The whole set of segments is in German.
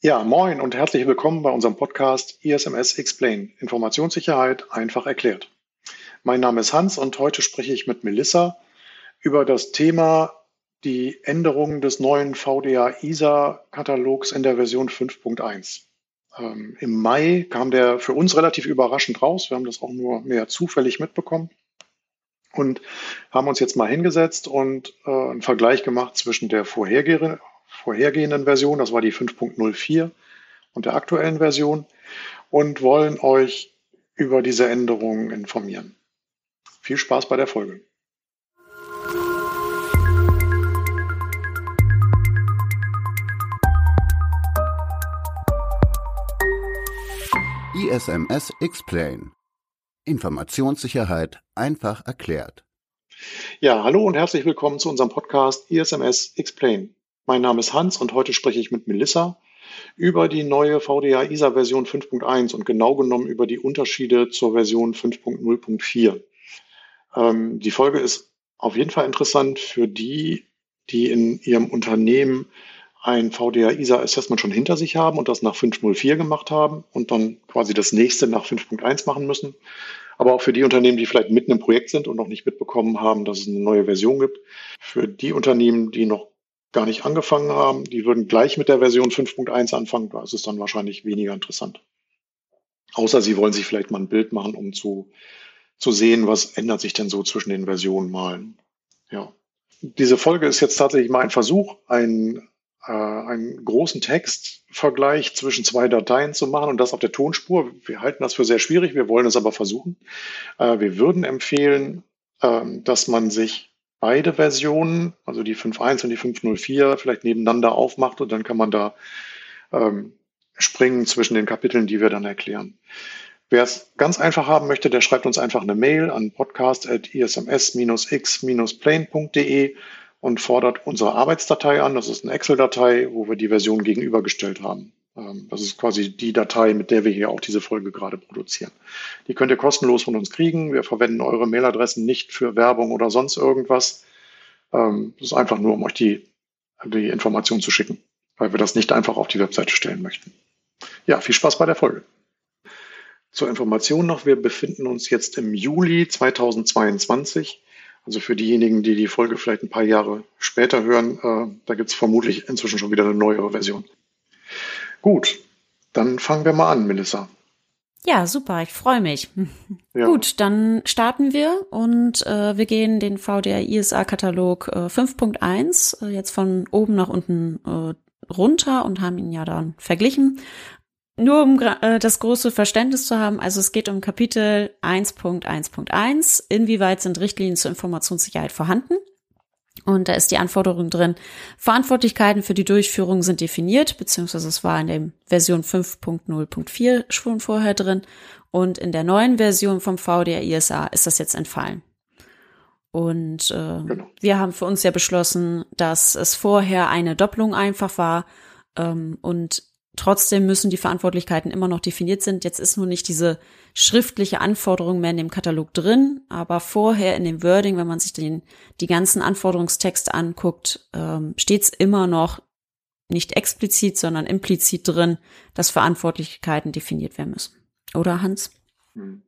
Ja, moin und herzlich willkommen bei unserem Podcast ISMS Explain. Informationssicherheit einfach erklärt. Mein Name ist Hans und heute spreche ich mit Melissa über das Thema die Änderung des neuen VDA ISA Katalogs in der Version 5.1. Ähm, Im Mai kam der für uns relativ überraschend raus. Wir haben das auch nur mehr zufällig mitbekommen und haben uns jetzt mal hingesetzt und äh, einen Vergleich gemacht zwischen der vorhergehenden, vorhergehenden Version, das war die 5.04, und der aktuellen Version und wollen euch über diese Änderungen informieren. Viel Spaß bei der Folge. ISMS Explain. Informationssicherheit einfach erklärt. Ja, hallo und herzlich willkommen zu unserem Podcast ISMS Explain. Mein Name ist Hans und heute spreche ich mit Melissa über die neue VDA ISA Version 5.1 und genau genommen über die Unterschiede zur Version 5.0.4. Ähm, die Folge ist auf jeden Fall interessant für die, die in ihrem Unternehmen ein VDA ISA Assessment schon hinter sich haben und das nach 5.04 gemacht haben und dann quasi das nächste nach 5.1 machen müssen. Aber auch für die Unternehmen, die vielleicht mitten im Projekt sind und noch nicht mitbekommen haben, dass es eine neue Version gibt. Für die Unternehmen, die noch gar nicht angefangen haben. Die würden gleich mit der Version 5.1 anfangen. Da ist es dann wahrscheinlich weniger interessant. Außer sie wollen sich vielleicht mal ein Bild machen, um zu, zu sehen, was ändert sich denn so zwischen den Versionen mal. Ja. Diese Folge ist jetzt tatsächlich mal ein Versuch, einen, äh, einen großen Textvergleich zwischen zwei Dateien zu machen und das auf der Tonspur. Wir halten das für sehr schwierig, wir wollen es aber versuchen. Äh, wir würden empfehlen, äh, dass man sich beide Versionen, also die 5.1 und die 5.04, vielleicht nebeneinander aufmacht und dann kann man da ähm, springen zwischen den Kapiteln, die wir dann erklären. Wer es ganz einfach haben möchte, der schreibt uns einfach eine Mail an podcast.isms-x-plane.de und fordert unsere Arbeitsdatei an. Das ist eine Excel-Datei, wo wir die Version gegenübergestellt haben. Ähm, das ist quasi die Datei, mit der wir hier auch diese Folge gerade produzieren. Die könnt ihr kostenlos von uns kriegen. Wir verwenden eure Mailadressen nicht für Werbung oder sonst irgendwas. Ähm, das ist einfach nur, um euch die, die Information zu schicken, weil wir das nicht einfach auf die Webseite stellen möchten. Ja, viel Spaß bei der Folge. Zur Information noch, wir befinden uns jetzt im Juli 2022. Also für diejenigen, die die Folge vielleicht ein paar Jahre später hören, äh, da gibt es vermutlich inzwischen schon wieder eine neuere Version. Gut, dann fangen wir mal an, Melissa. Ja, super, ich freue mich. Ja. Gut, dann starten wir und äh, wir gehen den VDA ISA Katalog äh, 5.1 äh, jetzt von oben nach unten äh, runter und haben ihn ja dann verglichen. Nur um äh, das große Verständnis zu haben, also es geht um Kapitel 1.1.1, inwieweit sind Richtlinien zur Informationssicherheit vorhanden? Und da ist die Anforderung drin, Verantwortlichkeiten für die Durchführung sind definiert, beziehungsweise es war in der Version 5.0.4 schon vorher drin. Und in der neuen Version vom VDR ISA ist das jetzt entfallen. Und äh, genau. wir haben für uns ja beschlossen, dass es vorher eine Doppelung einfach war ähm, und Trotzdem müssen die Verantwortlichkeiten immer noch definiert sind. Jetzt ist nur nicht diese schriftliche Anforderung mehr in dem Katalog drin, aber vorher in dem Wording, wenn man sich den, die ganzen Anforderungstexte anguckt, ähm, steht es immer noch nicht explizit, sondern implizit drin, dass Verantwortlichkeiten definiert werden müssen. Oder Hans? Hm.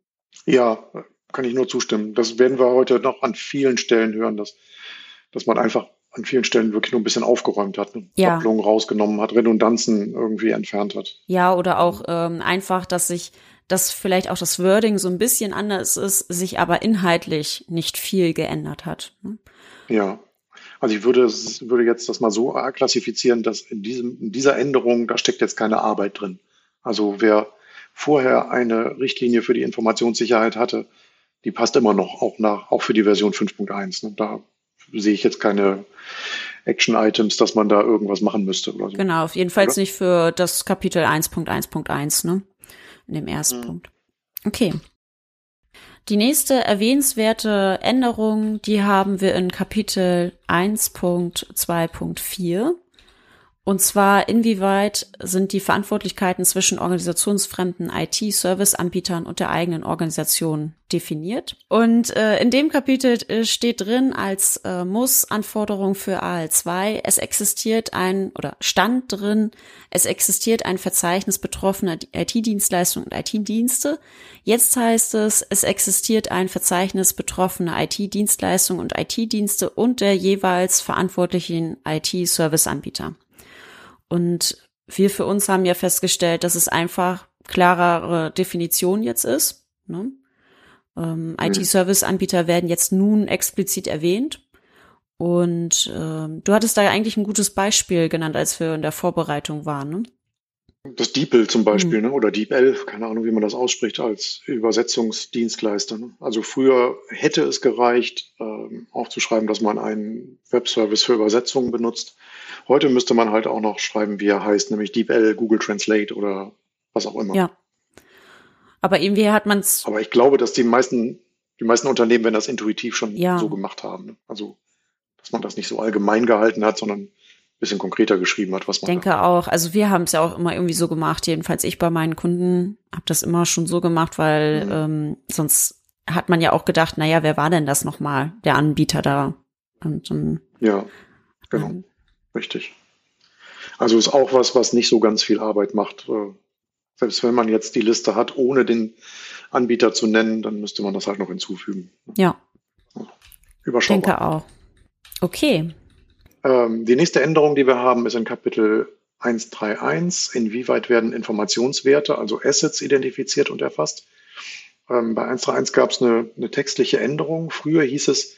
Ja, kann ich nur zustimmen. Das werden wir heute noch an vielen Stellen hören, dass, dass man einfach an vielen Stellen wirklich nur ein bisschen aufgeräumt hat, ne? ja. Kopplungen rausgenommen hat, Redundanzen irgendwie entfernt hat. Ja, oder auch ähm, einfach, dass sich, dass vielleicht auch das Wording so ein bisschen anders ist, sich aber inhaltlich nicht viel geändert hat. Ne? Ja. Also ich würde, würde jetzt das mal so klassifizieren, dass in, diesem, in dieser Änderung, da steckt jetzt keine Arbeit drin. Also wer vorher eine Richtlinie für die Informationssicherheit hatte, die passt immer noch, auch nach, auch für die Version 5.1. Ne? Da sehe ich jetzt keine Action-Items, dass man da irgendwas machen müsste oder so. Genau, jedenfalls oder? nicht für das Kapitel 1.1.1, ne? In dem ersten mhm. Punkt. Okay. Die nächste erwähnenswerte Änderung, die haben wir in Kapitel 1.2.4. Und zwar, inwieweit sind die Verantwortlichkeiten zwischen organisationsfremden IT-Service-Anbietern und der eigenen Organisation definiert. Und äh, in dem Kapitel äh, steht drin als äh, Muss-Anforderung für AL2, es existiert ein, oder stand drin, es existiert ein Verzeichnis betroffener IT-Dienstleistungen und IT-Dienste. Jetzt heißt es, es existiert ein Verzeichnis betroffener IT-Dienstleistungen und IT-Dienste und der jeweils verantwortlichen IT-Service-Anbieter. Und wir für uns haben ja festgestellt, dass es einfach klarere Definition jetzt ist. Ne? Ähm, mhm. IT-Service-Anbieter werden jetzt nun explizit erwähnt. Und ähm, du hattest da eigentlich ein gutes Beispiel genannt, als wir in der Vorbereitung waren. Ne? Das DeepL zum Beispiel, mhm. ne? oder DeepL, keine Ahnung, wie man das ausspricht, als Übersetzungsdienstleister. Ne? Also früher hätte es gereicht, ähm, aufzuschreiben, dass man einen Webservice für Übersetzungen benutzt. Heute müsste man halt auch noch schreiben, wie er heißt, nämlich DeepL, Google Translate oder was auch immer. Ja. Aber irgendwie hat man es. Aber ich glaube, dass die meisten, die meisten Unternehmen, wenn das intuitiv schon ja. so gemacht haben. Ne? Also, dass man das nicht so allgemein gehalten hat, sondern ein bisschen konkreter geschrieben hat, was man. Ich denke auch. Also wir haben es ja auch immer irgendwie so gemacht. Jedenfalls ich bei meinen Kunden habe das immer schon so gemacht, weil mhm. ähm, sonst hat man ja auch gedacht, naja, wer war denn das nochmal, der Anbieter da? Und, ähm, ja, genau. Ähm, Richtig. Also ist auch was, was nicht so ganz viel Arbeit macht. Äh, selbst wenn man jetzt die Liste hat, ohne den Anbieter zu nennen, dann müsste man das halt noch hinzufügen. Ja. Überschaubar. Denke auch. Okay. Ähm, die nächste Änderung, die wir haben, ist in Kapitel 131. Inwieweit werden Informationswerte, also Assets, identifiziert und erfasst? Ähm, bei 131 gab es eine, eine textliche Änderung. Früher hieß es,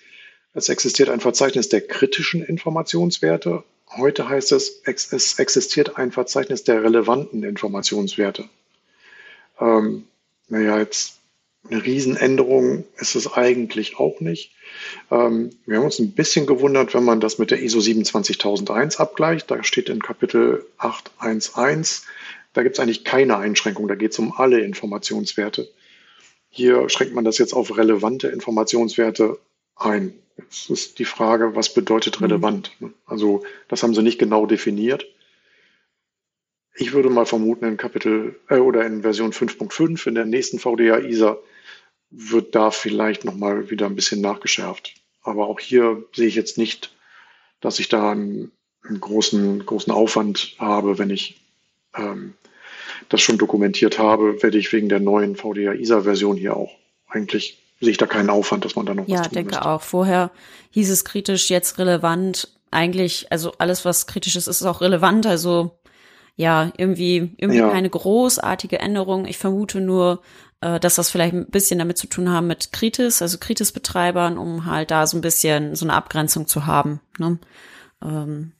es existiert ein Verzeichnis der kritischen Informationswerte Heute heißt es, es existiert ein Verzeichnis der relevanten Informationswerte. Ähm, naja, jetzt eine Riesenänderung ist es eigentlich auch nicht. Ähm, wir haben uns ein bisschen gewundert, wenn man das mit der ISO 27001 abgleicht. Da steht in Kapitel 811, da gibt es eigentlich keine Einschränkung, da geht es um alle Informationswerte. Hier schränkt man das jetzt auf relevante Informationswerte ein. Jetzt ist die Frage, was bedeutet mhm. relevant? Mhm. Also das haben sie nicht genau definiert. Ich würde mal vermuten, in Kapitel äh, oder in Version 5.5 in der nächsten VDA ISA wird da vielleicht nochmal wieder ein bisschen nachgeschärft. Aber auch hier sehe ich jetzt nicht, dass ich da einen, einen großen, großen Aufwand habe, wenn ich ähm, das schon dokumentiert habe, werde ich wegen der neuen VDA ISA Version hier auch eigentlich sehe ich da keinen Aufwand, dass man da noch ja, was tun denke müsste. auch. Vorher hieß es kritisch, jetzt relevant. Eigentlich, also alles, was kritisch ist, ist auch relevant. Also ja, irgendwie, irgendwie ja. keine großartige Änderung. Ich vermute nur, äh, dass das vielleicht ein bisschen damit zu tun haben mit Kritis, also Kritis-Betreibern, um halt da so ein bisschen so eine Abgrenzung zu haben. Ne? Ähm,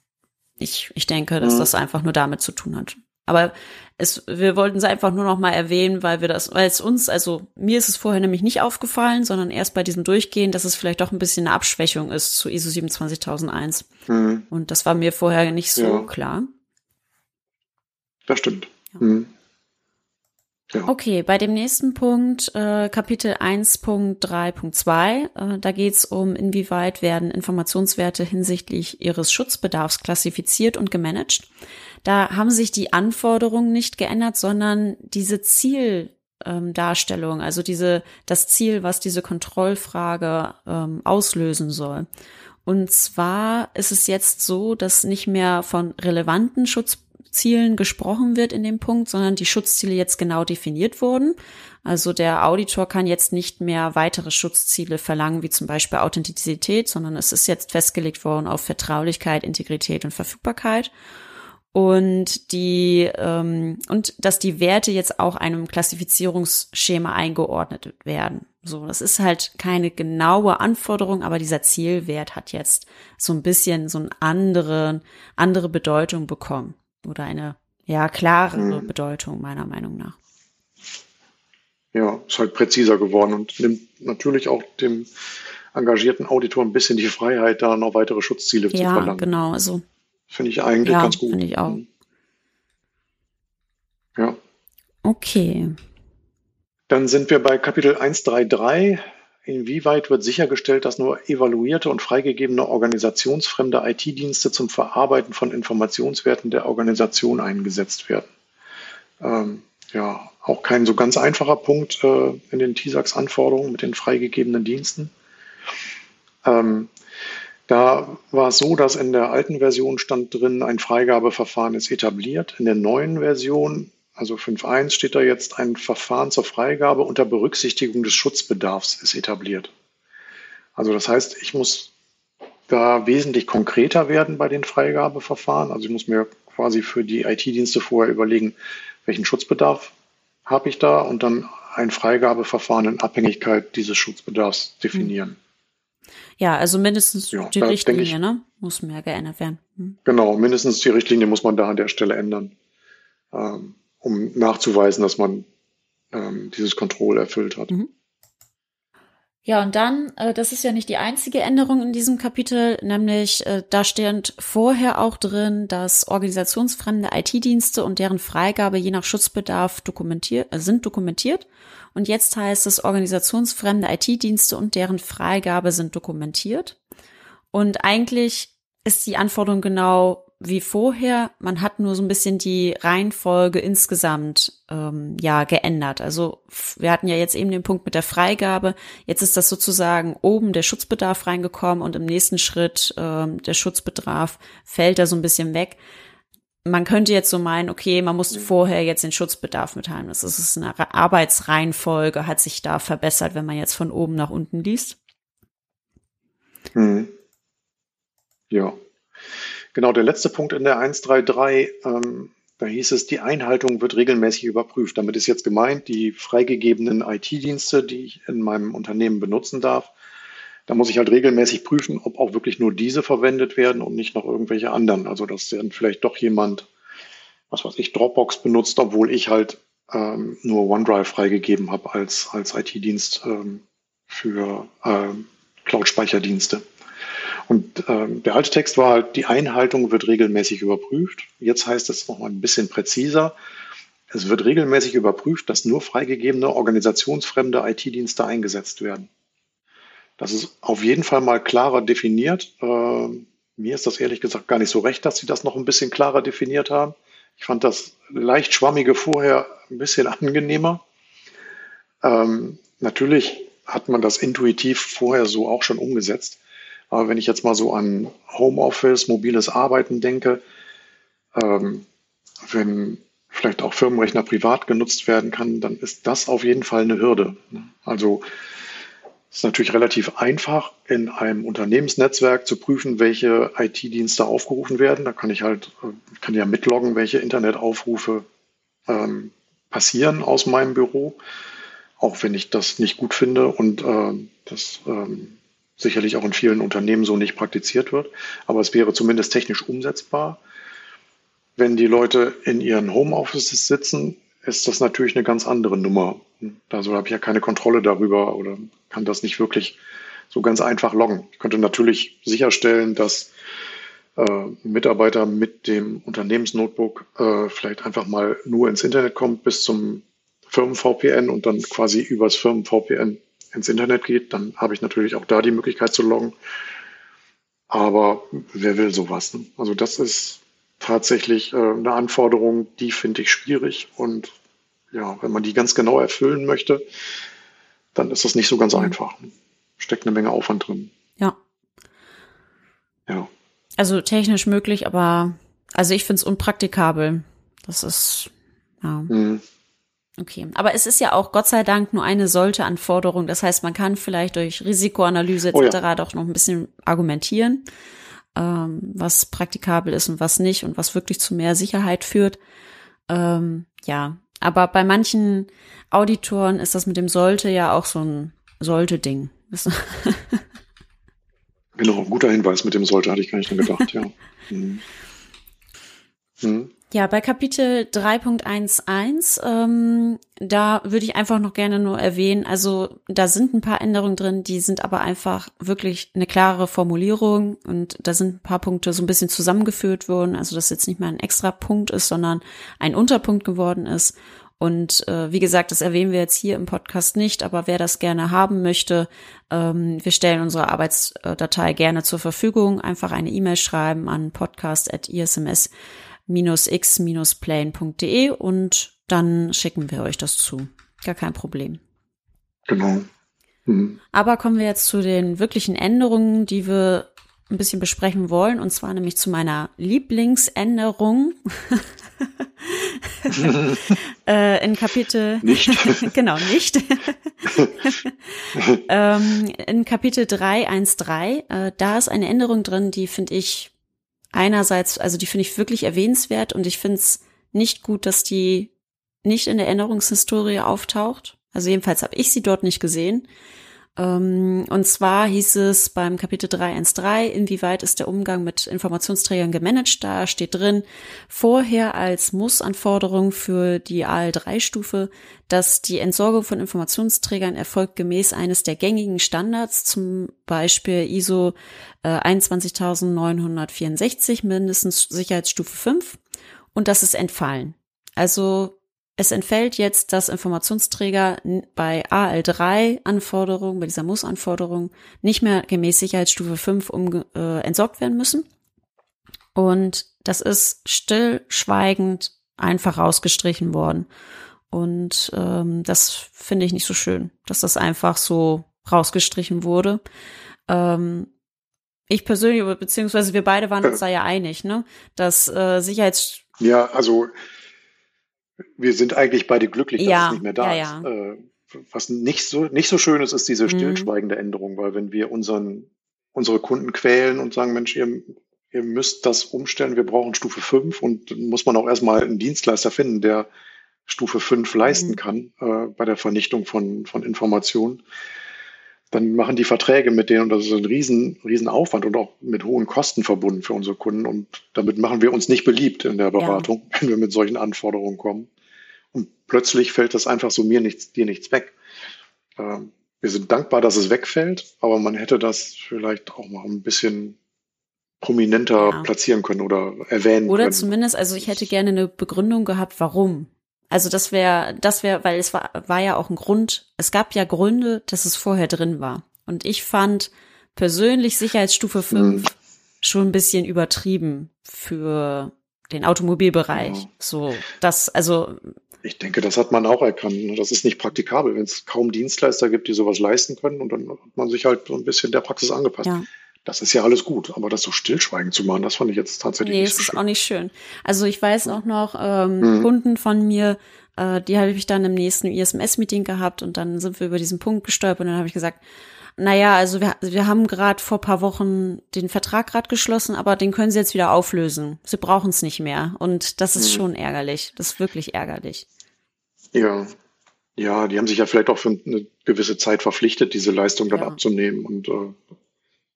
ich, ich denke, dass mhm. das einfach nur damit zu tun hat. Aber es, wir wollten es einfach nur noch mal erwähnen, weil wir das, weil es uns, also mir ist es vorher nämlich nicht aufgefallen, sondern erst bei diesem Durchgehen, dass es vielleicht doch ein bisschen eine Abschwächung ist zu ISO 27001. Mhm. Und das war mir vorher nicht so ja. klar. Das stimmt. Ja. Mhm. Ja. Okay, bei dem nächsten Punkt, äh, Kapitel 1.3.2, äh, da geht es um, inwieweit werden Informationswerte hinsichtlich ihres Schutzbedarfs klassifiziert und gemanagt. Da haben sich die Anforderungen nicht geändert, sondern diese Zieldarstellung, ähm, also diese, das Ziel, was diese Kontrollfrage ähm, auslösen soll. Und zwar ist es jetzt so, dass nicht mehr von relevanten Schutzzielen gesprochen wird in dem Punkt, sondern die Schutzziele jetzt genau definiert wurden. Also der Auditor kann jetzt nicht mehr weitere Schutzziele verlangen, wie zum Beispiel Authentizität, sondern es ist jetzt festgelegt worden auf Vertraulichkeit, Integrität und Verfügbarkeit und die ähm, und dass die Werte jetzt auch einem Klassifizierungsschema eingeordnet werden. So, das ist halt keine genaue Anforderung, aber dieser Zielwert hat jetzt so ein bisschen so eine andere andere Bedeutung bekommen oder eine ja klarere hm. Bedeutung meiner Meinung nach. Ja, ist halt präziser geworden und nimmt natürlich auch dem engagierten Auditor ein bisschen die Freiheit, da noch weitere Schutzziele ja, zu verlangen. Ja, genau. Also Finde ich eigentlich ja, ganz gut. Finde ich auch. Mhm. Ja. Okay. Dann sind wir bei Kapitel 133. inwieweit wird sichergestellt, dass nur evaluierte und freigegebene organisationsfremde IT-Dienste zum Verarbeiten von Informationswerten der Organisation eingesetzt werden? Ähm, ja, auch kein so ganz einfacher Punkt äh, in den TISAX-Anforderungen mit den freigegebenen Diensten. Ähm, da war es so, dass in der alten Version stand drin, ein Freigabeverfahren ist etabliert. In der neuen Version, also 5.1, steht da jetzt, ein Verfahren zur Freigabe unter Berücksichtigung des Schutzbedarfs ist etabliert. Also das heißt, ich muss da wesentlich konkreter werden bei den Freigabeverfahren. Also ich muss mir quasi für die IT-Dienste vorher überlegen, welchen Schutzbedarf habe ich da und dann ein Freigabeverfahren in Abhängigkeit dieses Schutzbedarfs definieren. Ja, also mindestens ja, die Richtlinie, ich, ne? Muss mehr geändert werden. Hm. Genau, mindestens die Richtlinie muss man da an der Stelle ändern, ähm, um nachzuweisen, dass man ähm, dieses Control erfüllt hat. Mhm. Ja, und dann, äh, das ist ja nicht die einzige Änderung in diesem Kapitel, nämlich äh, da steht vorher auch drin, dass organisationsfremde IT-Dienste und deren Freigabe je nach Schutzbedarf dokumentiert, äh, sind dokumentiert. Und jetzt heißt es, organisationsfremde IT-Dienste und deren Freigabe sind dokumentiert. Und eigentlich ist die Anforderung genau wie vorher. Man hat nur so ein bisschen die Reihenfolge insgesamt ähm, ja geändert. Also wir hatten ja jetzt eben den Punkt mit der Freigabe. Jetzt ist das sozusagen oben der Schutzbedarf reingekommen und im nächsten Schritt ähm, der Schutzbedarf fällt da so ein bisschen weg. Man könnte jetzt so meinen, okay, man musste vorher jetzt den Schutzbedarf mitteilen. Das ist eine Arbeitsreihenfolge, hat sich da verbessert, wenn man jetzt von oben nach unten liest. Hm. Ja. Genau, der letzte Punkt in der 133, ähm, da hieß es, die Einhaltung wird regelmäßig überprüft. Damit ist jetzt gemeint, die freigegebenen IT-Dienste, die ich in meinem Unternehmen benutzen darf. Da muss ich halt regelmäßig prüfen, ob auch wirklich nur diese verwendet werden und nicht noch irgendwelche anderen. Also dass dann vielleicht doch jemand, was weiß ich, Dropbox benutzt, obwohl ich halt ähm, nur OneDrive freigegeben habe als, als IT-Dienst ähm, für ähm, Cloud-Speicherdienste. Und ähm, der alte Text war halt, die Einhaltung wird regelmäßig überprüft. Jetzt heißt es nochmal ein bisschen präziser. Es wird regelmäßig überprüft, dass nur freigegebene organisationsfremde IT-Dienste eingesetzt werden. Das ist auf jeden Fall mal klarer definiert. Äh, mir ist das ehrlich gesagt gar nicht so recht, dass sie das noch ein bisschen klarer definiert haben. Ich fand das leicht schwammige vorher ein bisschen angenehmer. Ähm, natürlich hat man das intuitiv vorher so auch schon umgesetzt. Aber wenn ich jetzt mal so an Homeoffice, mobiles Arbeiten denke, ähm, wenn vielleicht auch Firmenrechner privat genutzt werden kann, dann ist das auf jeden Fall eine Hürde. Also ist natürlich relativ einfach, in einem Unternehmensnetzwerk zu prüfen, welche IT-Dienste aufgerufen werden. Da kann ich halt, ich kann ja mitloggen, welche Internetaufrufe ähm, passieren aus meinem Büro, auch wenn ich das nicht gut finde und äh, das ähm, sicherlich auch in vielen Unternehmen so nicht praktiziert wird. Aber es wäre zumindest technisch umsetzbar. Wenn die Leute in ihren Homeoffices sitzen, ist das natürlich eine ganz andere Nummer. Also habe ich ja keine Kontrolle darüber oder kann das nicht wirklich so ganz einfach loggen. Ich könnte natürlich sicherstellen, dass äh, Mitarbeiter mit dem Unternehmensnotebook äh, vielleicht einfach mal nur ins Internet kommt bis zum Firmen-VPN und dann quasi übers Firmen-VPN ins Internet geht, dann habe ich natürlich auch da die Möglichkeit zu loggen. Aber wer will sowas? Ne? Also das ist tatsächlich äh, eine Anforderung, die finde ich schwierig. Und ja, wenn man die ganz genau erfüllen möchte, dann ist das nicht so ganz einfach. Steckt eine Menge Aufwand drin. Ja. Ja. Also technisch möglich, aber also ich finde es unpraktikabel. Das ist, ja. Mhm. Okay, aber es ist ja auch Gott sei Dank nur eine solche Anforderung. Das heißt, man kann vielleicht durch Risikoanalyse etc. Oh ja. doch noch ein bisschen argumentieren, ähm, was praktikabel ist und was nicht und was wirklich zu mehr Sicherheit führt. Ähm, ja, aber bei manchen Auditoren ist das mit dem sollte ja auch so ein sollte Ding. genau, guter Hinweis mit dem sollte hatte ich gar nicht dran gedacht. ja. Hm. Hm. Ja, bei Kapitel 3.11, ähm, da würde ich einfach noch gerne nur erwähnen, also da sind ein paar Änderungen drin, die sind aber einfach wirklich eine klare Formulierung und da sind ein paar Punkte so ein bisschen zusammengeführt worden, also dass jetzt nicht mehr ein extra Punkt ist, sondern ein Unterpunkt geworden ist. Und äh, wie gesagt, das erwähnen wir jetzt hier im Podcast nicht, aber wer das gerne haben möchte, ähm, wir stellen unsere Arbeitsdatei gerne zur Verfügung. Einfach eine E-Mail schreiben an podcast.isms-x-plane.de und dann schicken wir euch das zu. Gar kein Problem. Genau. Mhm. Aber kommen wir jetzt zu den wirklichen Änderungen, die wir ein bisschen besprechen wollen, und zwar nämlich zu meiner Lieblingsänderung. äh, in Kapitel nicht genau nicht ähm, in Kapitel 313 äh, da ist eine Änderung drin die finde ich einerseits also die finde ich wirklich erwähnenswert und ich finde es nicht gut dass die nicht in der Änderungshistorie auftaucht. Also jedenfalls habe ich sie dort nicht gesehen und zwar hieß es beim Kapitel 313, inwieweit ist der Umgang mit Informationsträgern gemanagt? Da steht drin, vorher als Mussanforderung für die AL3-Stufe, dass die Entsorgung von Informationsträgern erfolgt gemäß eines der gängigen Standards, zum Beispiel ISO äh, 21964, mindestens Sicherheitsstufe 5. Und das ist entfallen. Also es entfällt jetzt, dass Informationsträger bei AL3-Anforderungen, bei dieser Muss-Anforderung, nicht mehr gemäß Sicherheitsstufe 5 um, äh, entsorgt werden müssen. Und das ist stillschweigend einfach rausgestrichen worden. Und ähm, das finde ich nicht so schön, dass das einfach so rausgestrichen wurde. Ähm, ich persönlich, beziehungsweise wir beide waren uns da ja einig, ne, dass äh, Sicherheits... Ja, also wir sind eigentlich beide glücklich, dass ja, es nicht mehr da ja, ist. Äh, was nicht so, nicht so schön ist, ist diese mhm. stillschweigende Änderung, weil wenn wir unseren, unsere Kunden quälen und sagen, Mensch, ihr, ihr müsst das umstellen, wir brauchen Stufe 5 und dann muss man auch erstmal einen Dienstleister finden, der Stufe 5 leisten mhm. kann äh, bei der Vernichtung von, von Informationen. Dann machen die Verträge mit denen und das ist ein riesen, riesen Aufwand und auch mit hohen Kosten verbunden für unsere Kunden. Und damit machen wir uns nicht beliebt in der Beratung, ja. wenn wir mit solchen Anforderungen kommen. Und plötzlich fällt das einfach so mir nichts, dir nichts weg. Ähm, wir sind dankbar, dass es wegfällt, aber man hätte das vielleicht auch mal ein bisschen prominenter ja. platzieren können oder erwähnen oder können. Oder zumindest, also ich hätte gerne eine Begründung gehabt, warum. Also das wäre, das wäre, weil es war, war ja auch ein Grund, es gab ja Gründe, dass es vorher drin war. Und ich fand persönlich Sicherheitsstufe 5 hm. schon ein bisschen übertrieben für den Automobilbereich. Ja. So, das, also ich denke, das hat man auch erkannt. Ne? Das ist nicht praktikabel, wenn es kaum Dienstleister gibt, die sowas leisten können. Und dann hat man sich halt so ein bisschen der Praxis angepasst. Ja. Das ist ja alles gut, aber das so stillschweigend zu machen, das fand ich jetzt tatsächlich nee, nicht so ist schön. auch nicht schön. Also ich weiß auch noch ähm, mhm. Kunden von mir, äh, die habe ich dann im nächsten ISMS-Meeting gehabt und dann sind wir über diesen Punkt gestolpert und dann habe ich gesagt, naja, also wir, wir haben gerade vor paar Wochen den Vertrag gerade geschlossen, aber den können Sie jetzt wieder auflösen. Sie brauchen es nicht mehr. Und das ist mhm. schon ärgerlich. Das ist wirklich ärgerlich. Ja. Ja, die haben sich ja vielleicht auch für eine gewisse Zeit verpflichtet, diese Leistung dann ja. abzunehmen. Und äh,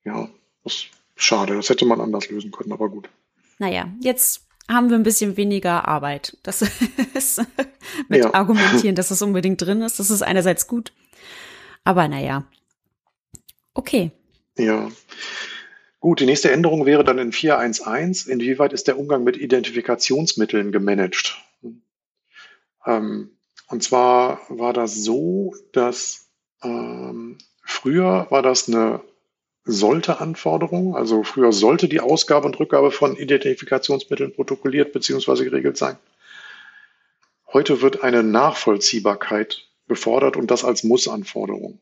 ja, das ist schade. Das hätte man anders lösen können, aber gut. Naja, jetzt haben wir ein bisschen weniger Arbeit. Das ist mit ja. argumentieren, dass es unbedingt drin ist. Das ist einerseits gut. Aber naja, Okay. Ja. Gut, die nächste Änderung wäre dann in 4.1.1. Inwieweit ist der Umgang mit Identifikationsmitteln gemanagt? Ähm, und zwar war das so, dass ähm, früher war das eine sollte Anforderung, also früher sollte die Ausgabe und Rückgabe von Identifikationsmitteln protokolliert bzw. geregelt sein. Heute wird eine Nachvollziehbarkeit gefordert und das als Mussanforderung.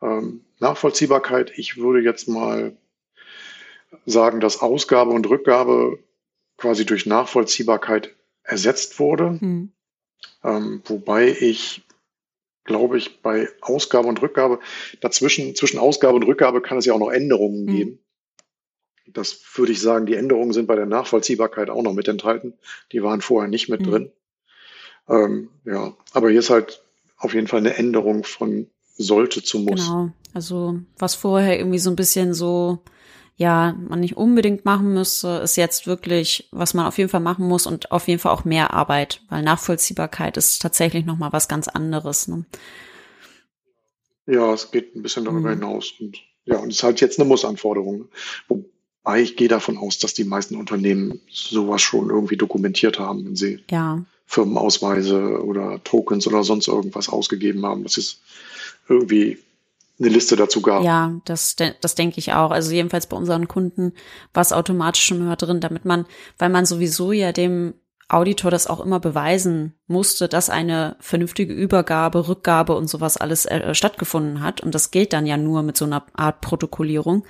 Ähm, Nachvollziehbarkeit, ich würde jetzt mal sagen, dass Ausgabe und Rückgabe quasi durch Nachvollziehbarkeit ersetzt wurde. Mhm. Ähm, wobei ich, glaube ich, bei Ausgabe und Rückgabe, dazwischen, zwischen Ausgabe und Rückgabe kann es ja auch noch Änderungen mhm. geben. Das würde ich sagen, die Änderungen sind bei der Nachvollziehbarkeit auch noch mit enthalten. Die waren vorher nicht mit mhm. drin. Ähm, ja, aber hier ist halt auf jeden Fall eine Änderung von sollte zu muss. Genau. Also was vorher irgendwie so ein bisschen so, ja, man nicht unbedingt machen müsste, ist jetzt wirklich, was man auf jeden Fall machen muss und auf jeden Fall auch mehr Arbeit, weil Nachvollziehbarkeit ist tatsächlich noch mal was ganz anderes. Ne? Ja, es geht ein bisschen darüber mhm. hinaus und ja, und es ist halt jetzt eine Mussanforderung. Wobei ich gehe davon aus, dass die meisten Unternehmen sowas schon irgendwie dokumentiert haben, wenn sie ja Firmenausweise oder Tokens oder sonst irgendwas ausgegeben haben. Das ist irgendwie eine Liste dazu gab. Ja, das, das denke ich auch. Also jedenfalls bei unseren Kunden war es automatisch schon immer drin, damit man, weil man sowieso ja dem Auditor das auch immer beweisen musste, dass eine vernünftige Übergabe, Rückgabe und sowas alles äh, stattgefunden hat. Und das gilt dann ja nur mit so einer Art Protokollierung.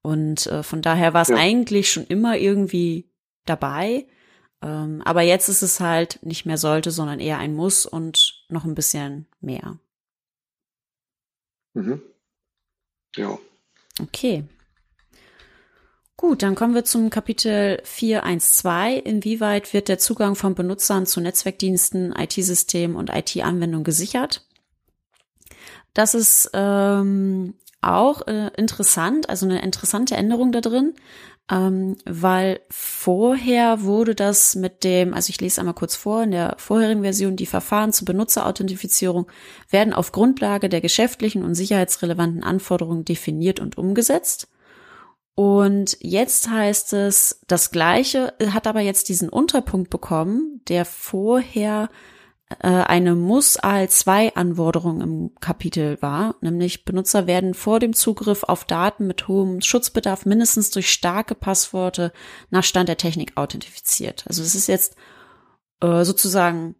Und äh, von daher war es ja. eigentlich schon immer irgendwie dabei. Ähm, aber jetzt ist es halt nicht mehr sollte, sondern eher ein Muss und noch ein bisschen mehr. Mhm. Ja. Okay. Gut, dann kommen wir zum Kapitel 4.1.2. Inwieweit wird der Zugang von Benutzern zu Netzwerkdiensten, IT-Systemen und IT-Anwendungen gesichert? Das ist ähm, auch äh, interessant, also eine interessante Änderung da drin, ähm, weil vorher wurde das mit dem, also ich lese einmal kurz vor, in der vorherigen Version, die Verfahren zur Benutzerauthentifizierung werden auf Grundlage der geschäftlichen und sicherheitsrelevanten Anforderungen definiert und umgesetzt. Und jetzt heißt es, das Gleiche hat aber jetzt diesen Unterpunkt bekommen, der vorher eine Muss-AL2-Anforderung im Kapitel war, nämlich Benutzer werden vor dem Zugriff auf Daten mit hohem Schutzbedarf mindestens durch starke Passworte nach Stand der Technik authentifiziert. Also es ist jetzt äh, sozusagen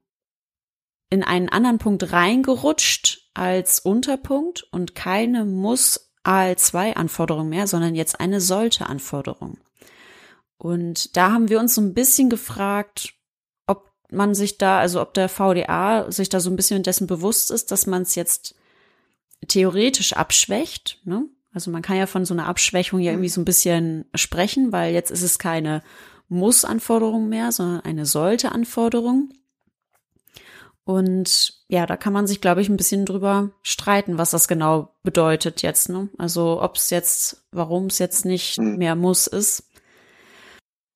in einen anderen Punkt reingerutscht als Unterpunkt und keine muss AL2-Anforderung mehr, sondern jetzt eine sollte Anforderung. Und da haben wir uns so ein bisschen gefragt, man sich da, also ob der VDA sich da so ein bisschen dessen bewusst ist, dass man es jetzt theoretisch abschwächt. Ne? Also man kann ja von so einer Abschwächung ja irgendwie so ein bisschen sprechen, weil jetzt ist es keine Muss-Anforderung mehr, sondern eine sollte-Anforderung. Und ja, da kann man sich, glaube ich, ein bisschen drüber streiten, was das genau bedeutet jetzt. Ne? Also ob es jetzt, warum es jetzt nicht hm. mehr muss ist.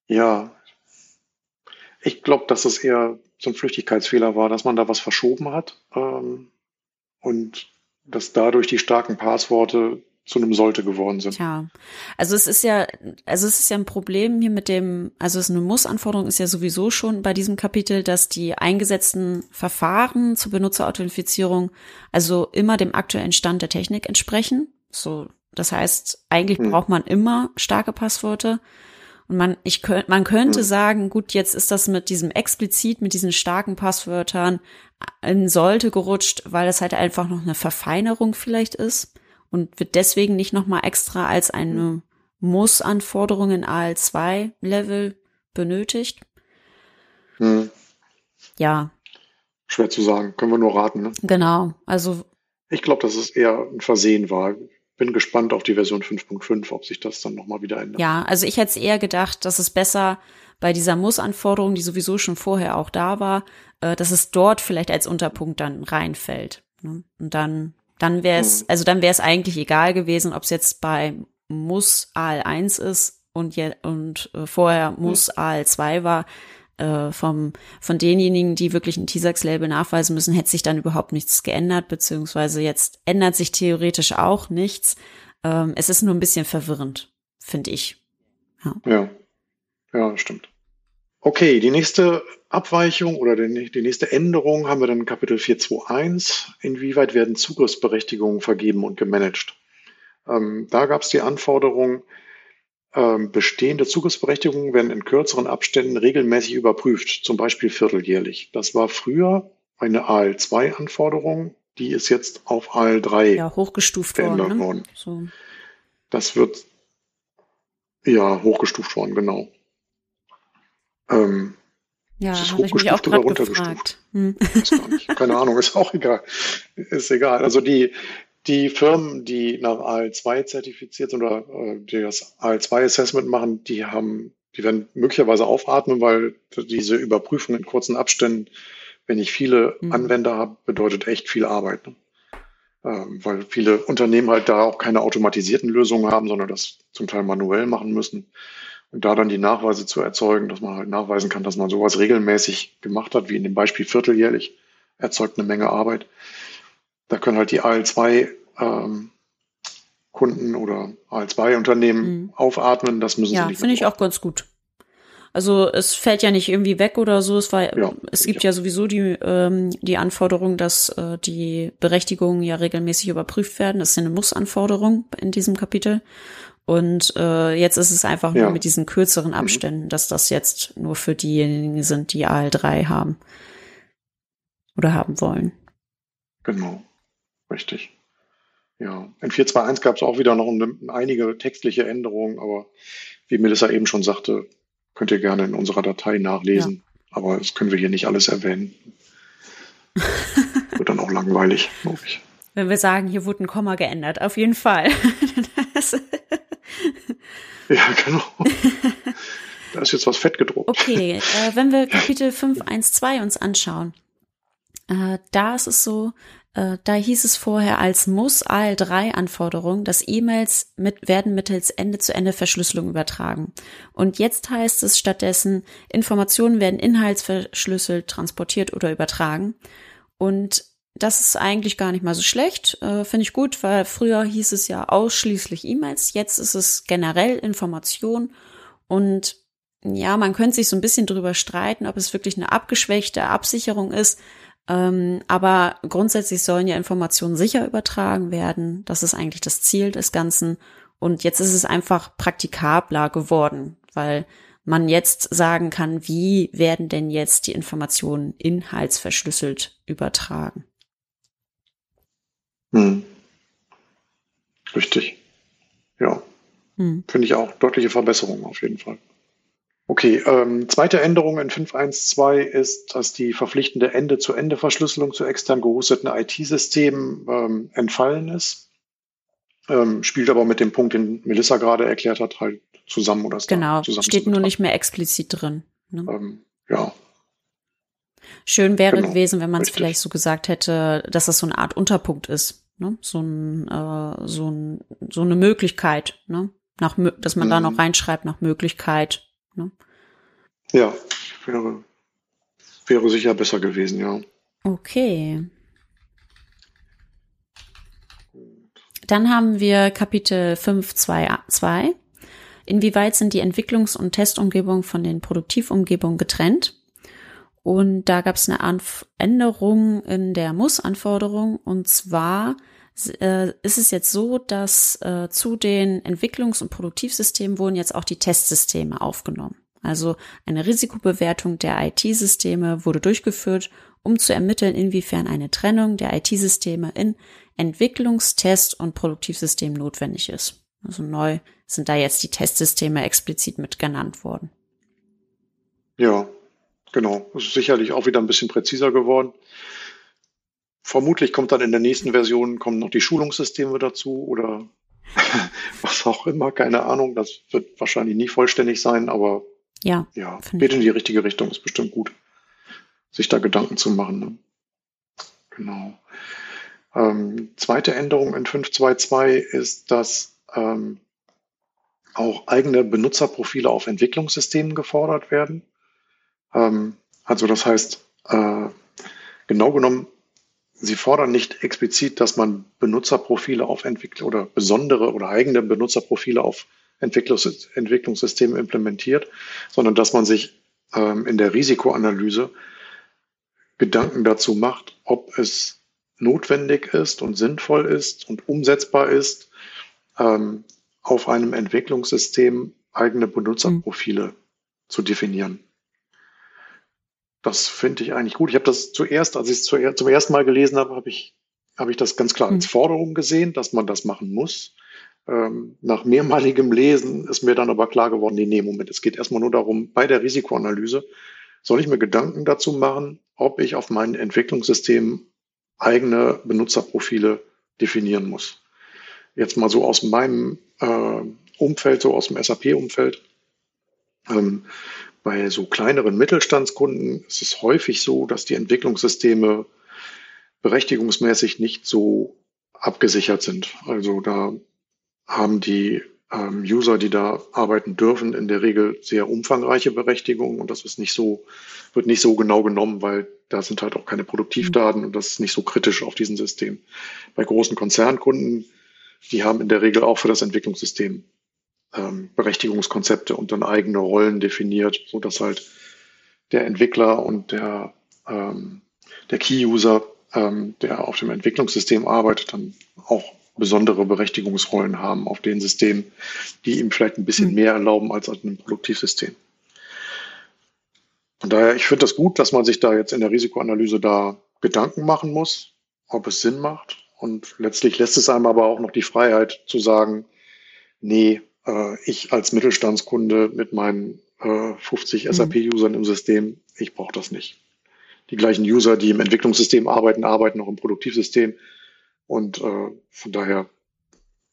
Ja, ich glaube, dass es eher so ein Flüchtigkeitsfehler war, dass man da was verschoben hat ähm, und dass dadurch die starken Passworte zu einem sollte geworden sind. Ja, also es ist ja, also es ist ja ein Problem hier mit dem, also es ist eine Muss-Anforderung ist ja sowieso schon bei diesem Kapitel, dass die eingesetzten Verfahren zur Benutzerauthentifizierung also immer dem aktuellen Stand der Technik entsprechen. So, das heißt, eigentlich hm. braucht man immer starke Passworte. Und man, ich könnte, man könnte mhm. sagen, gut, jetzt ist das mit diesem explizit, mit diesen starken Passwörtern in sollte gerutscht, weil das halt einfach noch eine Verfeinerung vielleicht ist und wird deswegen nicht nochmal extra als eine Muss-Anforderung in AL2-Level benötigt. Hm. Ja. Schwer zu sagen, können wir nur raten. Ne? Genau, also. Ich glaube, dass es eher ein Versehen war bin gespannt auf die Version 5.5, ob sich das dann nochmal wieder ändert. Ja, also ich hätte es eher gedacht, dass es besser bei dieser Muss-Anforderung, die sowieso schon vorher auch da war, äh, dass es dort vielleicht als Unterpunkt dann reinfällt. Ne? Und dann, dann wäre es, mhm. also dann wäre es eigentlich egal gewesen, ob es jetzt bei Muss AL1 ist und, je, und äh, vorher Muss mhm. AL2 war äh, vom, von denjenigen, die wirklich ein TISAX-Label nachweisen müssen, hätte sich dann überhaupt nichts geändert, beziehungsweise jetzt ändert sich theoretisch auch nichts. Ähm, es ist nur ein bisschen verwirrend, finde ich. Ja. ja, ja, stimmt. Okay, die nächste Abweichung oder die, die nächste Änderung haben wir dann in Kapitel 421. Inwieweit werden Zugriffsberechtigungen vergeben und gemanagt? Ähm, da gab es die Anforderung, bestehende Zugriffsberechtigungen werden in kürzeren Abständen regelmäßig überprüft, zum Beispiel vierteljährlich. Das war früher eine AL2-Anforderung, die ist jetzt auf AL3 ja, hochgestuft geändert worden. Ne? worden. So. Das wird ja hochgestuft worden, genau. Ähm, ja, habe ich mich auch gerade gefragt. Hm. Keine Ahnung, ist auch egal. Ist egal. Also die, die Firmen, die nach AL2 zertifiziert sind oder äh, die das AL2-Assessment machen, die haben, die werden möglicherweise aufatmen, weil diese Überprüfung in kurzen Abständen, wenn ich viele mhm. Anwender habe, bedeutet echt viel Arbeit. Ne? Ähm, weil viele Unternehmen halt da auch keine automatisierten Lösungen haben, sondern das zum Teil manuell machen müssen. Und da dann die Nachweise zu erzeugen, dass man halt nachweisen kann, dass man sowas regelmäßig gemacht hat, wie in dem Beispiel vierteljährlich, erzeugt eine Menge Arbeit. Da können halt die AL2 ähm, Kunden oder AL2 Unternehmen mhm. aufatmen. Das müssen ja, sie nicht. Finde ich auch ganz gut. Also es fällt ja nicht irgendwie weg oder so. Es war, ja, es gibt ja. ja sowieso die ähm, die Anforderung, dass äh, die Berechtigungen ja regelmäßig überprüft werden. Das ist eine Muss-Anforderung in diesem Kapitel. Und äh, jetzt ist es einfach ja. nur mit diesen kürzeren mhm. Abständen, mhm. dass das jetzt nur für diejenigen sind, die AL3 haben oder haben wollen. Genau, richtig. Ja, in 4.2.1 gab es auch wieder noch eine, einige textliche Änderungen, aber wie Melissa eben schon sagte, könnt ihr gerne in unserer Datei nachlesen. Ja. Aber das können wir hier nicht alles erwähnen. Wird dann auch langweilig, glaube ich. Wenn wir sagen, hier wurde ein Komma geändert, auf jeden Fall. ja, genau. Da ist jetzt was fett gedruckt. Okay, äh, wenn wir Kapitel 5.1.2 uns anschauen, äh, da ist es so, da hieß es vorher als Muss AL3-Anforderung, dass E-Mails mit, werden mittels Ende-zu-Ende-Verschlüsselung übertragen. Und jetzt heißt es stattdessen, Informationen werden inhaltsverschlüsselt, transportiert oder übertragen. Und das ist eigentlich gar nicht mal so schlecht, äh, finde ich gut, weil früher hieß es ja ausschließlich E-Mails, jetzt ist es generell Information und ja, man könnte sich so ein bisschen drüber streiten, ob es wirklich eine abgeschwächte Absicherung ist, aber grundsätzlich sollen ja Informationen sicher übertragen werden. Das ist eigentlich das Ziel des Ganzen. Und jetzt ist es einfach praktikabler geworden, weil man jetzt sagen kann, wie werden denn jetzt die Informationen inhaltsverschlüsselt übertragen. Hm. Richtig. Ja. Hm. Finde ich auch deutliche Verbesserungen auf jeden Fall. Okay, ähm, zweite Änderung in 5.1.2 ist, dass die verpflichtende Ende-zu-Ende-Verschlüsselung zu extern gehosteten IT-Systemen ähm, entfallen ist. Ähm, spielt aber mit dem Punkt, den Melissa gerade erklärt hat, halt zusammen oder Genau, zusammen steht nur nicht mehr explizit drin. Ne? Ähm, ja, Schön wäre genau, gewesen, wenn man es vielleicht so gesagt hätte, dass das so eine Art Unterpunkt ist. Ne? So, ein, äh, so, ein, so eine Möglichkeit, ne? nach, dass man mhm. da noch mhm. reinschreibt nach Möglichkeit. Ne? Ja, wäre, wäre sicher besser gewesen, ja. Okay. Dann haben wir Kapitel 5.2.2. Inwieweit sind die Entwicklungs- und Testumgebungen von den Produktivumgebungen getrennt? Und da gab es eine Änderung in der Muss-Anforderung. Und zwar äh, ist es jetzt so, dass äh, zu den Entwicklungs- und Produktivsystemen wurden jetzt auch die Testsysteme aufgenommen. Also eine Risikobewertung der IT-Systeme wurde durchgeführt, um zu ermitteln, inwiefern eine Trennung der IT-Systeme in Entwicklungstest und Produktivsystem notwendig ist. Also neu sind da jetzt die Testsysteme explizit mit genannt worden. Ja, Genau, das ist sicherlich auch wieder ein bisschen präziser geworden. Vermutlich kommt dann in der nächsten Version kommen noch die Schulungssysteme dazu oder was auch immer, keine Ahnung. Das wird wahrscheinlich nie vollständig sein, aber ja, ja geht in die richtige Richtung. Ist bestimmt gut, sich da Gedanken zu machen. Ne? Genau. Ähm, zweite Änderung in 5.2.2 ist, dass ähm, auch eigene Benutzerprofile auf Entwicklungssystemen gefordert werden. Ähm, also das heißt, äh, genau genommen, sie fordern nicht explizit, dass man Benutzerprofile auf Entwickler oder besondere oder eigene Benutzerprofile auf Entwicklungs Entwicklungssysteme implementiert, sondern dass man sich ähm, in der Risikoanalyse Gedanken dazu macht, ob es notwendig ist und sinnvoll ist und umsetzbar ist, ähm, auf einem Entwicklungssystem eigene Benutzerprofile mhm. zu definieren. Das finde ich eigentlich gut. Ich habe das zuerst, als ich es zum ersten Mal gelesen habe, habe ich, habe ich das ganz klar als hm. Forderung gesehen, dass man das machen muss. Ähm, nach mehrmaligem Lesen ist mir dann aber klar geworden, nee, nee, Moment, es geht erstmal nur darum, bei der Risikoanalyse soll ich mir Gedanken dazu machen, ob ich auf meinem Entwicklungssystem eigene Benutzerprofile definieren muss. Jetzt mal so aus meinem äh, Umfeld, so aus dem SAP-Umfeld. Ähm, bei so kleineren Mittelstandskunden ist es häufig so, dass die Entwicklungssysteme berechtigungsmäßig nicht so abgesichert sind. Also da haben die ähm, User, die da arbeiten dürfen, in der Regel sehr umfangreiche Berechtigungen und das ist nicht so, wird nicht so genau genommen, weil da sind halt auch keine Produktivdaten und das ist nicht so kritisch auf diesem System. Bei großen Konzernkunden, die haben in der Regel auch für das Entwicklungssystem ähm, Berechtigungskonzepte und dann eigene Rollen definiert, so dass halt der Entwickler und der, ähm, der Key-User, ähm, der auf dem Entwicklungssystem arbeitet, dann auch besondere Berechtigungsrollen haben auf den Systemen, die ihm vielleicht ein bisschen mhm. mehr erlauben als auf einem Produktivsystem. Von daher, ich finde das gut, dass man sich da jetzt in der Risikoanalyse da Gedanken machen muss, ob es Sinn macht. Und letztlich lässt es einem aber auch noch die Freiheit zu sagen, nee, äh, ich als Mittelstandskunde mit meinen äh, 50 mhm. SAP-Usern im System, ich brauche das nicht. Die gleichen User, die im Entwicklungssystem arbeiten, arbeiten auch im Produktivsystem. Und äh, von daher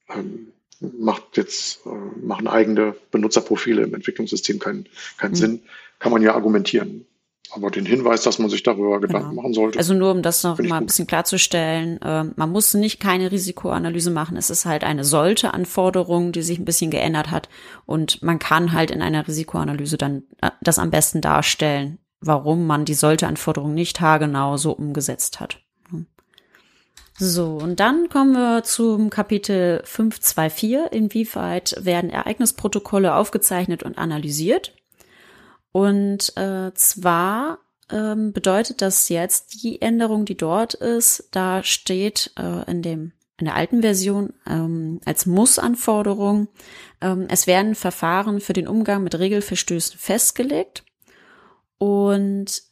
ähm, macht jetzt, äh, machen eigene Benutzerprofile im Entwicklungssystem keinen keinen mhm. Sinn. Kann man ja argumentieren. Aber den Hinweis, dass man sich darüber Gedanken genau. machen sollte. Also nur um das noch mal ein bisschen klarzustellen, äh, man muss nicht keine Risikoanalyse machen. Es ist halt eine sollte Anforderung, die sich ein bisschen geändert hat. Und man kann halt in einer Risikoanalyse dann äh, das am besten darstellen, warum man die sollte Anforderung nicht haargenau so umgesetzt hat. So, und dann kommen wir zum Kapitel 524. Inwieweit werden Ereignisprotokolle aufgezeichnet und analysiert? Und äh, zwar ähm, bedeutet das jetzt die Änderung, die dort ist, da steht äh, in dem in der alten Version ähm, als Muss-Anforderung, ähm, es werden Verfahren für den Umgang mit Regelverstößen festgelegt. Und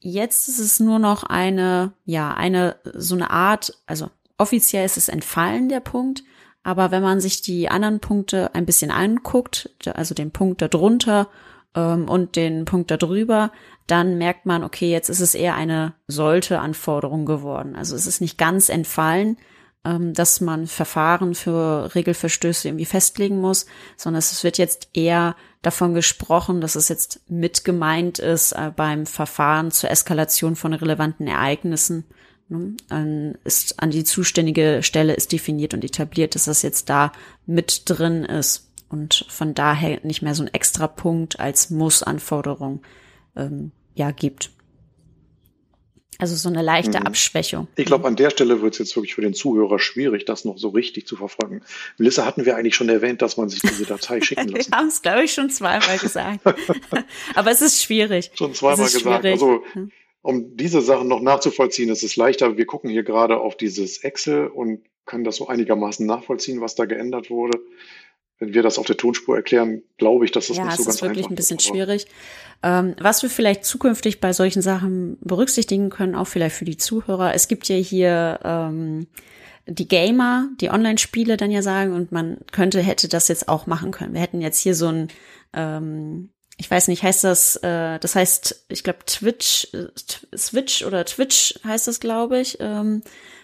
Jetzt ist es nur noch eine, ja, eine, so eine Art, also offiziell ist es entfallen, der Punkt. Aber wenn man sich die anderen Punkte ein bisschen anguckt, also den Punkt darunter ähm, und den Punkt darüber, dann merkt man, okay, jetzt ist es eher eine sollte Anforderung geworden. Also es ist nicht ganz entfallen, ähm, dass man Verfahren für Regelverstöße irgendwie festlegen muss, sondern es wird jetzt eher davon gesprochen, dass es jetzt mit gemeint ist äh, beim Verfahren zur Eskalation von relevanten Ereignissen. Ne? Ist an die zuständige Stelle ist definiert und etabliert, dass das jetzt da mit drin ist und von daher nicht mehr so ein extra Punkt als Muss-Anforderung ähm, ja gibt. Also so eine leichte mhm. Abschwächung. Ich glaube, an der Stelle wird es jetzt wirklich für den Zuhörer schwierig, das noch so richtig zu verfolgen. Melissa, hatten wir eigentlich schon erwähnt, dass man sich diese Datei schicken lässt? wir haben es, glaube ich, schon zweimal gesagt. Aber es ist schwierig. Schon zweimal gesagt. Schwierig. Also, hm. um diese Sachen noch nachzuvollziehen, ist es leichter. Wir gucken hier gerade auf dieses Excel und können das so einigermaßen nachvollziehen, was da geändert wurde wenn wir das auf der Tonspur erklären, glaube ich, dass das ja, nicht so ganz einfach ist. Ja, es ist wirklich ein bisschen schwierig. Ähm, was wir vielleicht zukünftig bei solchen Sachen berücksichtigen können, auch vielleicht für die Zuhörer. Es gibt ja hier ähm, die Gamer, die Online-Spiele dann ja sagen, und man könnte, hätte das jetzt auch machen können. Wir hätten jetzt hier so ein, ähm, ich weiß nicht, heißt das, äh, das heißt, ich glaube Twitch, äh, Switch oder Twitch heißt das, glaube ich, ähm,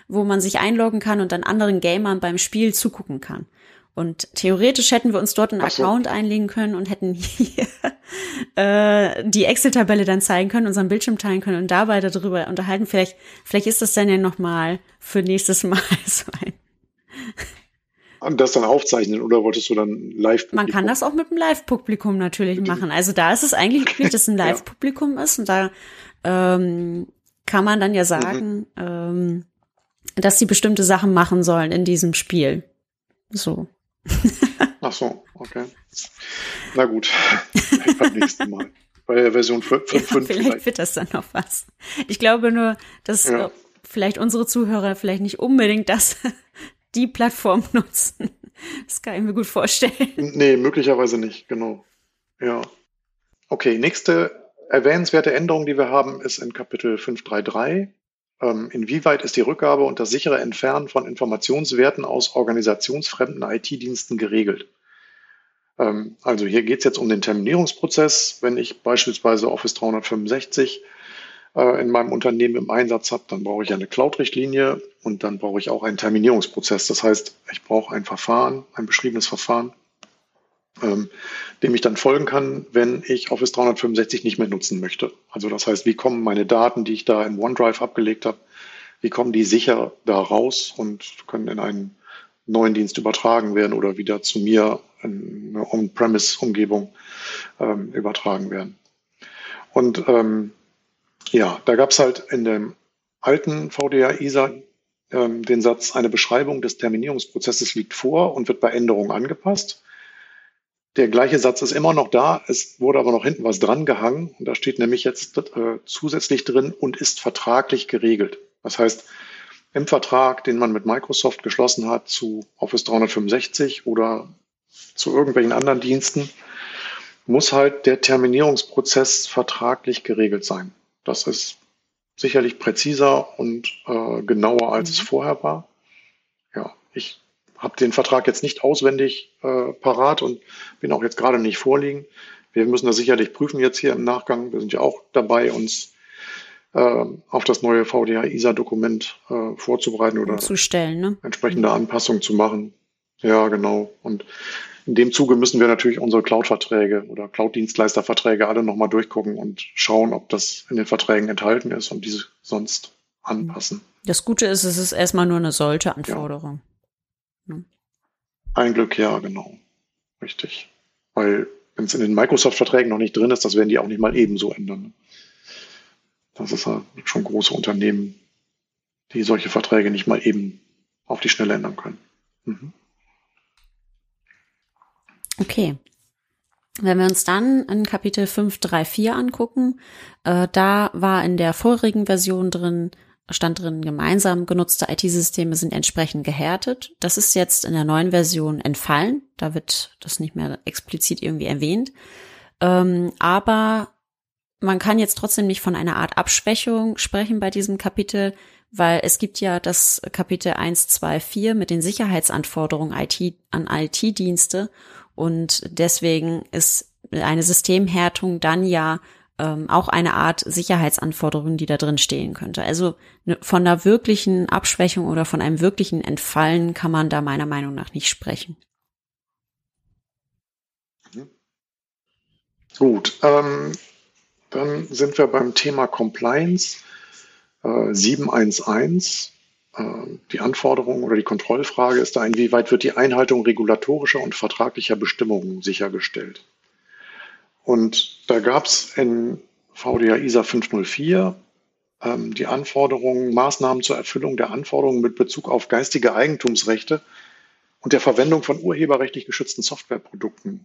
wo man sich einloggen kann und dann anderen Gamern beim Spiel zugucken kann. Und theoretisch hätten wir uns dort einen so. Account einlegen können und hätten hier äh, die Excel-Tabelle dann zeigen können, unseren Bildschirm teilen können und dabei darüber unterhalten. Vielleicht, vielleicht ist das dann ja nochmal für nächstes Mal so ein. Und das dann aufzeichnen oder wolltest du dann live? Man kann das auch mit dem Live-Publikum natürlich machen. Also da ist es eigentlich üblich, dass ein Live-Publikum ist und da ähm, kann man dann ja sagen, mhm. ähm, dass sie bestimmte Sachen machen sollen in diesem Spiel. So. Ach so, okay. Na gut, beim nächsten Mal. Bei der Version 5. Ja, vielleicht, vielleicht wird das dann noch was. Ich glaube nur, dass ja. vielleicht unsere Zuhörer vielleicht nicht unbedingt das, die Plattform nutzen. Das kann ich mir gut vorstellen. Nee, möglicherweise nicht, genau. Ja. Okay, nächste erwähnenswerte Änderung, die wir haben, ist in Kapitel 533. Ähm, inwieweit ist die Rückgabe und das sichere Entfernen von Informationswerten aus organisationsfremden IT-Diensten geregelt? Ähm, also hier geht es jetzt um den Terminierungsprozess. Wenn ich beispielsweise Office 365 äh, in meinem Unternehmen im Einsatz habe, dann brauche ich eine Cloud-Richtlinie und dann brauche ich auch einen Terminierungsprozess. Das heißt, ich brauche ein Verfahren, ein beschriebenes Verfahren, ähm, dem ich dann folgen kann, wenn ich Office 365 nicht mehr nutzen möchte. Also das heißt, wie kommen meine Daten, die ich da in OneDrive abgelegt habe, wie kommen die sicher da raus und können in einen neuen Dienst übertragen werden oder wieder zu mir in eine On-Premise-Umgebung ähm, übertragen werden. Und ähm, ja, da gab es halt in dem alten VDA ISA ähm, den Satz, eine Beschreibung des Terminierungsprozesses liegt vor und wird bei Änderungen angepasst. Der gleiche Satz ist immer noch da, es wurde aber noch hinten was dran gehangen. Und da steht nämlich jetzt äh, zusätzlich drin und ist vertraglich geregelt. Das heißt, im Vertrag, den man mit Microsoft geschlossen hat zu Office 365 oder zu irgendwelchen anderen Diensten, muss halt der Terminierungsprozess vertraglich geregelt sein. Das ist sicherlich präziser und äh, genauer, als mhm. es vorher war. Ja, ich habe den Vertrag jetzt nicht auswendig äh, parat und bin auch jetzt gerade nicht vorliegen. Wir müssen das sicherlich prüfen jetzt hier im Nachgang. Wir sind ja auch dabei, uns äh, auf das neue VDA-ISA-Dokument äh, vorzubereiten oder Zustellen, ne? entsprechende Anpassungen zu machen. Ja, genau. Und in dem Zuge müssen wir natürlich unsere Cloud-Verträge oder Cloud-Dienstleister-Verträge alle nochmal durchgucken und schauen, ob das in den Verträgen enthalten ist und diese sonst anpassen. Das Gute ist, es ist erstmal nur eine solche Anforderung. Ja. Ne? Ein Glück, ja, genau. Richtig. Weil wenn es in den Microsoft-Verträgen noch nicht drin ist, das werden die auch nicht mal ebenso ändern. Ne? Das ist ja schon große Unternehmen, die solche Verträge nicht mal eben auf die Schnelle ändern können. Mhm. Okay. Wenn wir uns dann in Kapitel 534 angucken, äh, da war in der vorigen Version drin, stand drin, gemeinsam genutzte IT-Systeme sind entsprechend gehärtet. Das ist jetzt in der neuen Version entfallen. Da wird das nicht mehr explizit irgendwie erwähnt. Ähm, aber man kann jetzt trotzdem nicht von einer Art Abschwächung sprechen bei diesem Kapitel, weil es gibt ja das Kapitel 1, 2, 4 mit den Sicherheitsanforderungen IT, an IT-Dienste und deswegen ist eine Systemhärtung dann ja ähm, auch eine Art Sicherheitsanforderung, die da drin stehen könnte. Also ne, von einer wirklichen Abschwächung oder von einem wirklichen Entfallen kann man da meiner Meinung nach nicht sprechen. Gut, ähm, dann sind wir beim Thema Compliance äh, 711. Äh, die Anforderung oder die Kontrollfrage ist da, inwieweit wird die Einhaltung regulatorischer und vertraglicher Bestimmungen sichergestellt. Und da gab es in VDA ISA 504 ähm, die Anforderungen, Maßnahmen zur Erfüllung der Anforderungen mit Bezug auf geistige Eigentumsrechte und der Verwendung von urheberrechtlich geschützten Softwareprodukten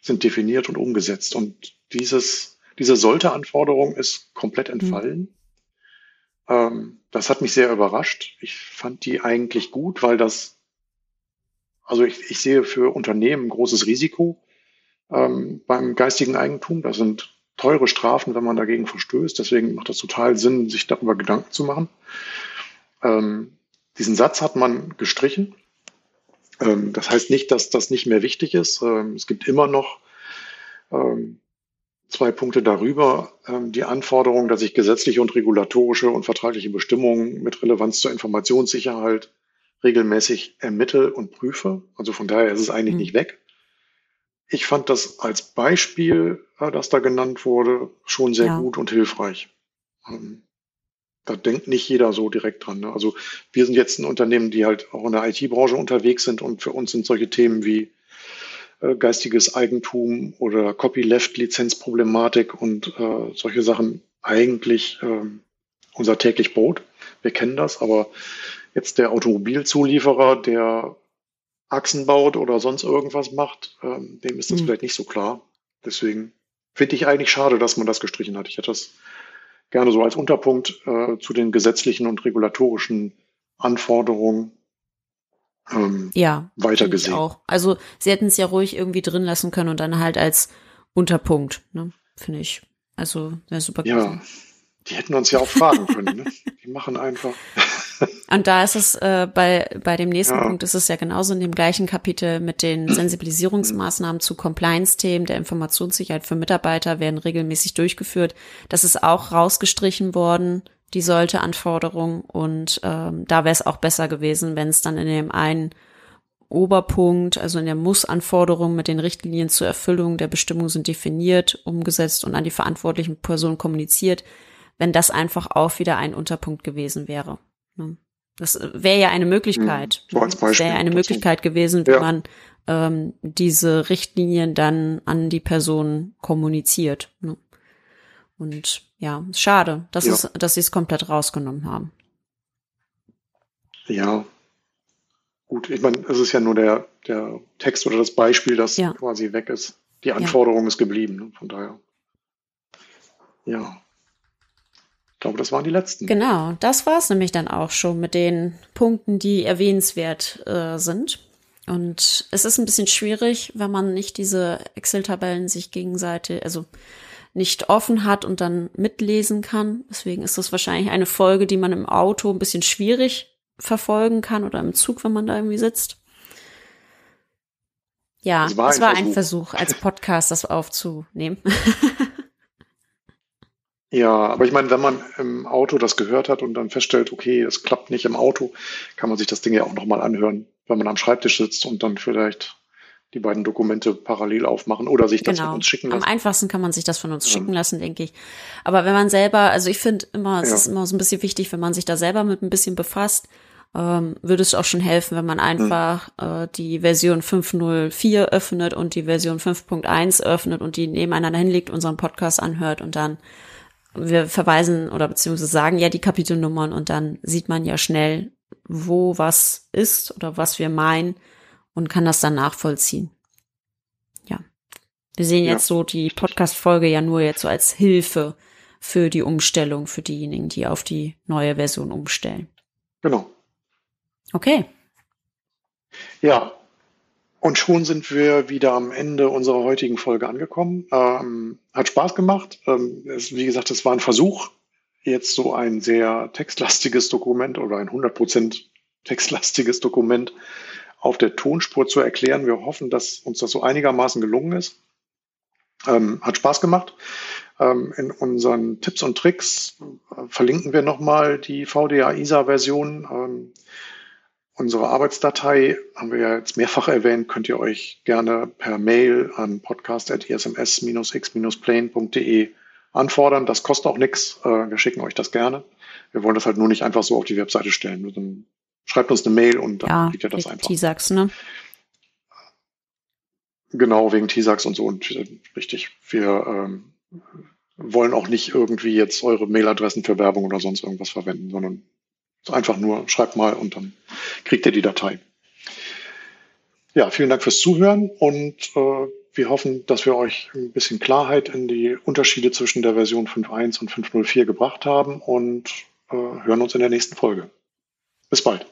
sind definiert und umgesetzt. Und dieses diese Sollte-Anforderung ist komplett mhm. entfallen. Mhm. Ähm, das hat mich sehr überrascht. Ich fand die eigentlich gut, weil das, also ich, ich sehe für Unternehmen großes Risiko ähm, beim geistigen Eigentum. Das sind teure Strafen, wenn man dagegen verstößt. Deswegen macht das total Sinn, sich darüber Gedanken zu machen. Ähm, diesen Satz hat man gestrichen. Ähm, das heißt nicht, dass das nicht mehr wichtig ist. Ähm, es gibt immer noch ähm, zwei Punkte darüber. Ähm, die Anforderung, dass ich gesetzliche und regulatorische und vertragliche Bestimmungen mit Relevanz zur Informationssicherheit regelmäßig ermittle und prüfe. Also von daher ist es eigentlich mhm. nicht weg. Ich fand das als Beispiel, äh, das da genannt wurde, schon sehr ja. gut und hilfreich. Ähm, da denkt nicht jeder so direkt dran. Ne? Also wir sind jetzt ein Unternehmen, die halt auch in der IT-Branche unterwegs sind und für uns sind solche Themen wie äh, geistiges Eigentum oder Copyleft-Lizenzproblematik und äh, solche Sachen eigentlich äh, unser täglich Brot. Wir kennen das, aber jetzt der Automobilzulieferer, der Achsen baut oder sonst irgendwas macht, ähm, dem ist das mhm. vielleicht nicht so klar. Deswegen finde ich eigentlich schade, dass man das gestrichen hat. Ich hätte das gerne so als Unterpunkt äh, zu den gesetzlichen und regulatorischen Anforderungen ähm, ja, weitergesehen. Auch. Also sie hätten es ja ruhig irgendwie drin lassen können und dann halt als Unterpunkt, ne? Finde ich. Also wäre super Ja, gewesen. die hätten uns ja auch fragen können. Ne? Die machen einfach. Und da ist es äh, bei, bei dem nächsten ja. Punkt ist es ja genauso in dem gleichen Kapitel mit den Sensibilisierungsmaßnahmen zu Compliance-Themen der Informationssicherheit für Mitarbeiter werden regelmäßig durchgeführt. Das ist auch rausgestrichen worden die sollte Anforderung und ähm, da wäre es auch besser gewesen, wenn es dann in dem einen Oberpunkt, also in der Muss-Anforderung mit den Richtlinien zur Erfüllung der Bestimmung sind definiert, umgesetzt und an die verantwortlichen Personen kommuniziert, wenn das einfach auch wieder ein Unterpunkt gewesen wäre. Ne? Das wäre ja eine Möglichkeit. Mhm. So das wäre ja eine Möglichkeit gewesen, wie ja. man ähm, diese Richtlinien dann an die Person kommuniziert. Ne? Und ja, schade, dass, ja. Es, dass sie es komplett rausgenommen haben. Ja. gut, ich meine, es ist ja nur der, der Text oder das Beispiel, das ja. quasi weg ist. Die Anforderung ja. ist geblieben, ne? von daher. Ja. Ich glaube, das waren die letzten. Genau, das war es nämlich dann auch schon mit den Punkten, die erwähnenswert äh, sind. Und es ist ein bisschen schwierig, wenn man nicht diese Excel-Tabellen sich gegenseitig, also nicht offen hat und dann mitlesen kann. Deswegen ist das wahrscheinlich eine Folge, die man im Auto ein bisschen schwierig verfolgen kann oder im Zug, wenn man da irgendwie sitzt. Ja, es war, es ein, war Versuch. ein Versuch, als Podcast das aufzunehmen. ja, aber ich meine, wenn man im Auto das gehört hat und dann feststellt, okay, es klappt nicht im Auto, kann man sich das Ding ja auch nochmal anhören, wenn man am Schreibtisch sitzt und dann vielleicht die beiden Dokumente parallel aufmachen oder sich das genau. von uns schicken lassen. Am einfachsten kann man sich das von uns ja. schicken lassen, denke ich. Aber wenn man selber, also ich finde immer, es ja. ist immer so ein bisschen wichtig, wenn man sich da selber mit ein bisschen befasst, ähm, würde es auch schon helfen, wenn man einfach mhm. äh, die Version 5.04 öffnet und die Version 5.1 öffnet und die nebeneinander hinlegt, unseren Podcast anhört und dann wir verweisen oder beziehungsweise sagen ja die Kapitelnummern und dann sieht man ja schnell, wo was ist oder was wir meinen und kann das dann nachvollziehen. Ja. Wir sehen ja. jetzt so die Podcast-Folge ja nur jetzt so als Hilfe für die Umstellung für diejenigen, die auf die neue Version umstellen. Genau. Okay. Ja. Und schon sind wir wieder am Ende unserer heutigen Folge angekommen. Ähm, hat Spaß gemacht. Ähm, es, wie gesagt, es war ein Versuch, jetzt so ein sehr textlastiges Dokument oder ein 100% textlastiges Dokument auf der Tonspur zu erklären. Wir hoffen, dass uns das so einigermaßen gelungen ist. Ähm, hat Spaß gemacht. Ähm, in unseren Tipps und Tricks äh, verlinken wir nochmal die VDA-ISA-Version. Ähm, unsere Arbeitsdatei haben wir ja jetzt mehrfach erwähnt, könnt ihr euch gerne per Mail an podcast.isms-x-plane.de anfordern. Das kostet auch nichts. Äh, wir schicken euch das gerne. Wir wollen das halt nur nicht einfach so auf die Webseite stellen. Dann schreibt uns eine Mail und dann ja, kriegt ihr das einfach. T-Sax, ne? Genau, wegen T-Sax und so. Und äh, richtig, wir ähm, wollen auch nicht irgendwie jetzt eure Mailadressen für Werbung oder sonst irgendwas verwenden, sondern einfach nur schreibt mal und dann kriegt ihr die Datei. Ja, vielen Dank fürs Zuhören und äh, wir hoffen, dass wir euch ein bisschen Klarheit in die Unterschiede zwischen der Version 5.1 und 5.04 gebracht haben und äh, hören uns in der nächsten Folge. Bis bald.